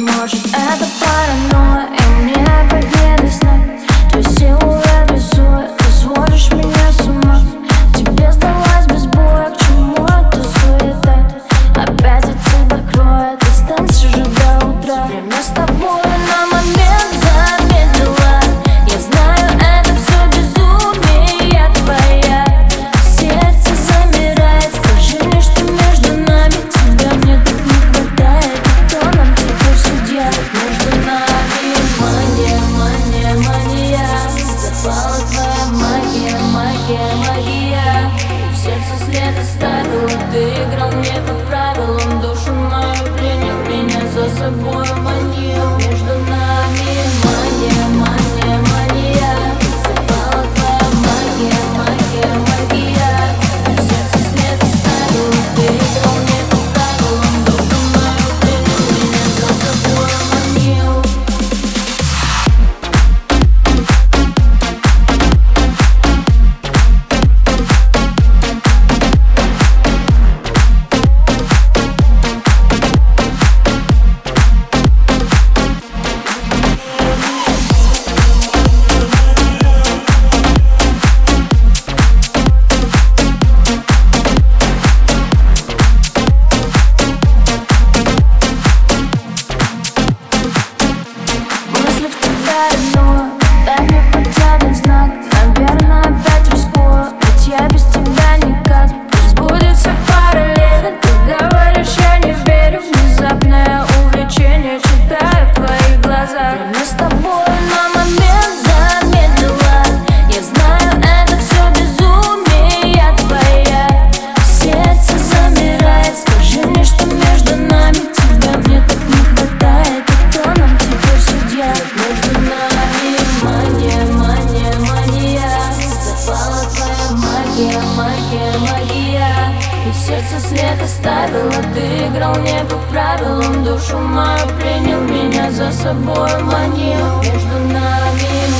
much. At the paranoia И в сердце свет оставила Ты играл не по правилам Душу мою принял, меня за собой манил Между нами